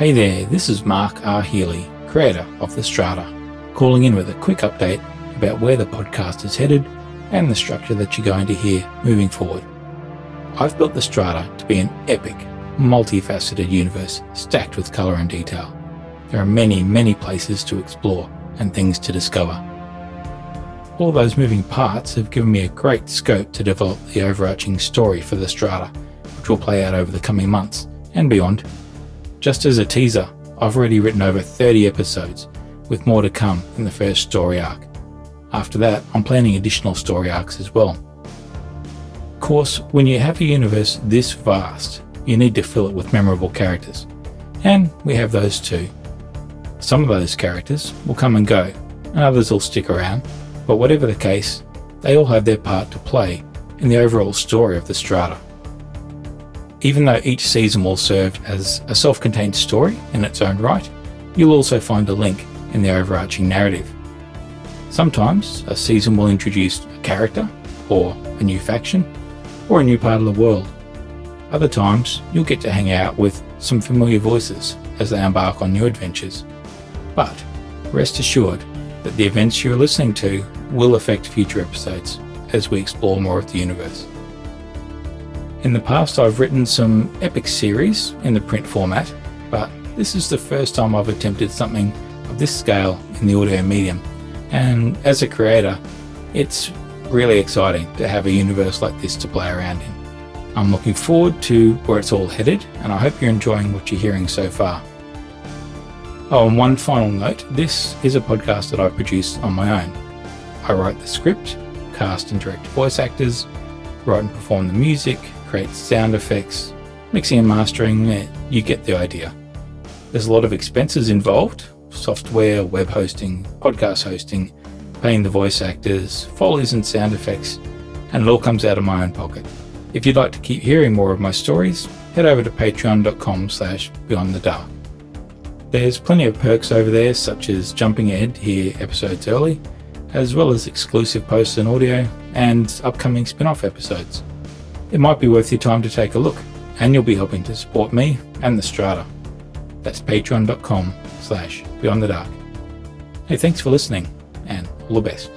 Hey there, this is Mark R. Healy, creator of The Strata, calling in with a quick update about where the podcast is headed and the structure that you're going to hear moving forward. I've built The Strata to be an epic, multifaceted universe stacked with colour and detail. There are many, many places to explore and things to discover. All those moving parts have given me a great scope to develop the overarching story for The Strata, which will play out over the coming months and beyond. Just as a teaser, I've already written over 30 episodes, with more to come in the first story arc. After that, I'm planning additional story arcs as well. Of course, when you have a universe this vast, you need to fill it with memorable characters. And we have those too. Some of those characters will come and go, and others will stick around, but whatever the case, they all have their part to play in the overall story of the strata. Even though each season will serve as a self contained story in its own right, you'll also find a link in the overarching narrative. Sometimes a season will introduce a character, or a new faction, or a new part of the world. Other times, you'll get to hang out with some familiar voices as they embark on new adventures. But rest assured that the events you're listening to will affect future episodes as we explore more of the universe. In the past, I've written some epic series in the print format, but this is the first time I've attempted something of this scale in the audio medium. And as a creator, it's really exciting to have a universe like this to play around in. I'm looking forward to where it's all headed, and I hope you're enjoying what you're hearing so far. Oh, and one final note this is a podcast that I produce on my own. I write the script, cast and direct voice actors, write and perform the music, create sound effects, mixing and mastering, you get the idea. There's a lot of expenses involved software, web hosting, podcast hosting, paying the voice actors, foley's and sound effects, and it all comes out of my own pocket. If you'd like to keep hearing more of my stories, head over to patreon.com slash beyond the dark. There's plenty of perks over there, such as jumping ahead to hear episodes early, as well as exclusive posts and audio, and upcoming spin off episodes it might be worth your time to take a look, and you'll be helping to support me and the strata. That's patreon.com slash beyond the dark. Hey, thanks for listening, and all the best.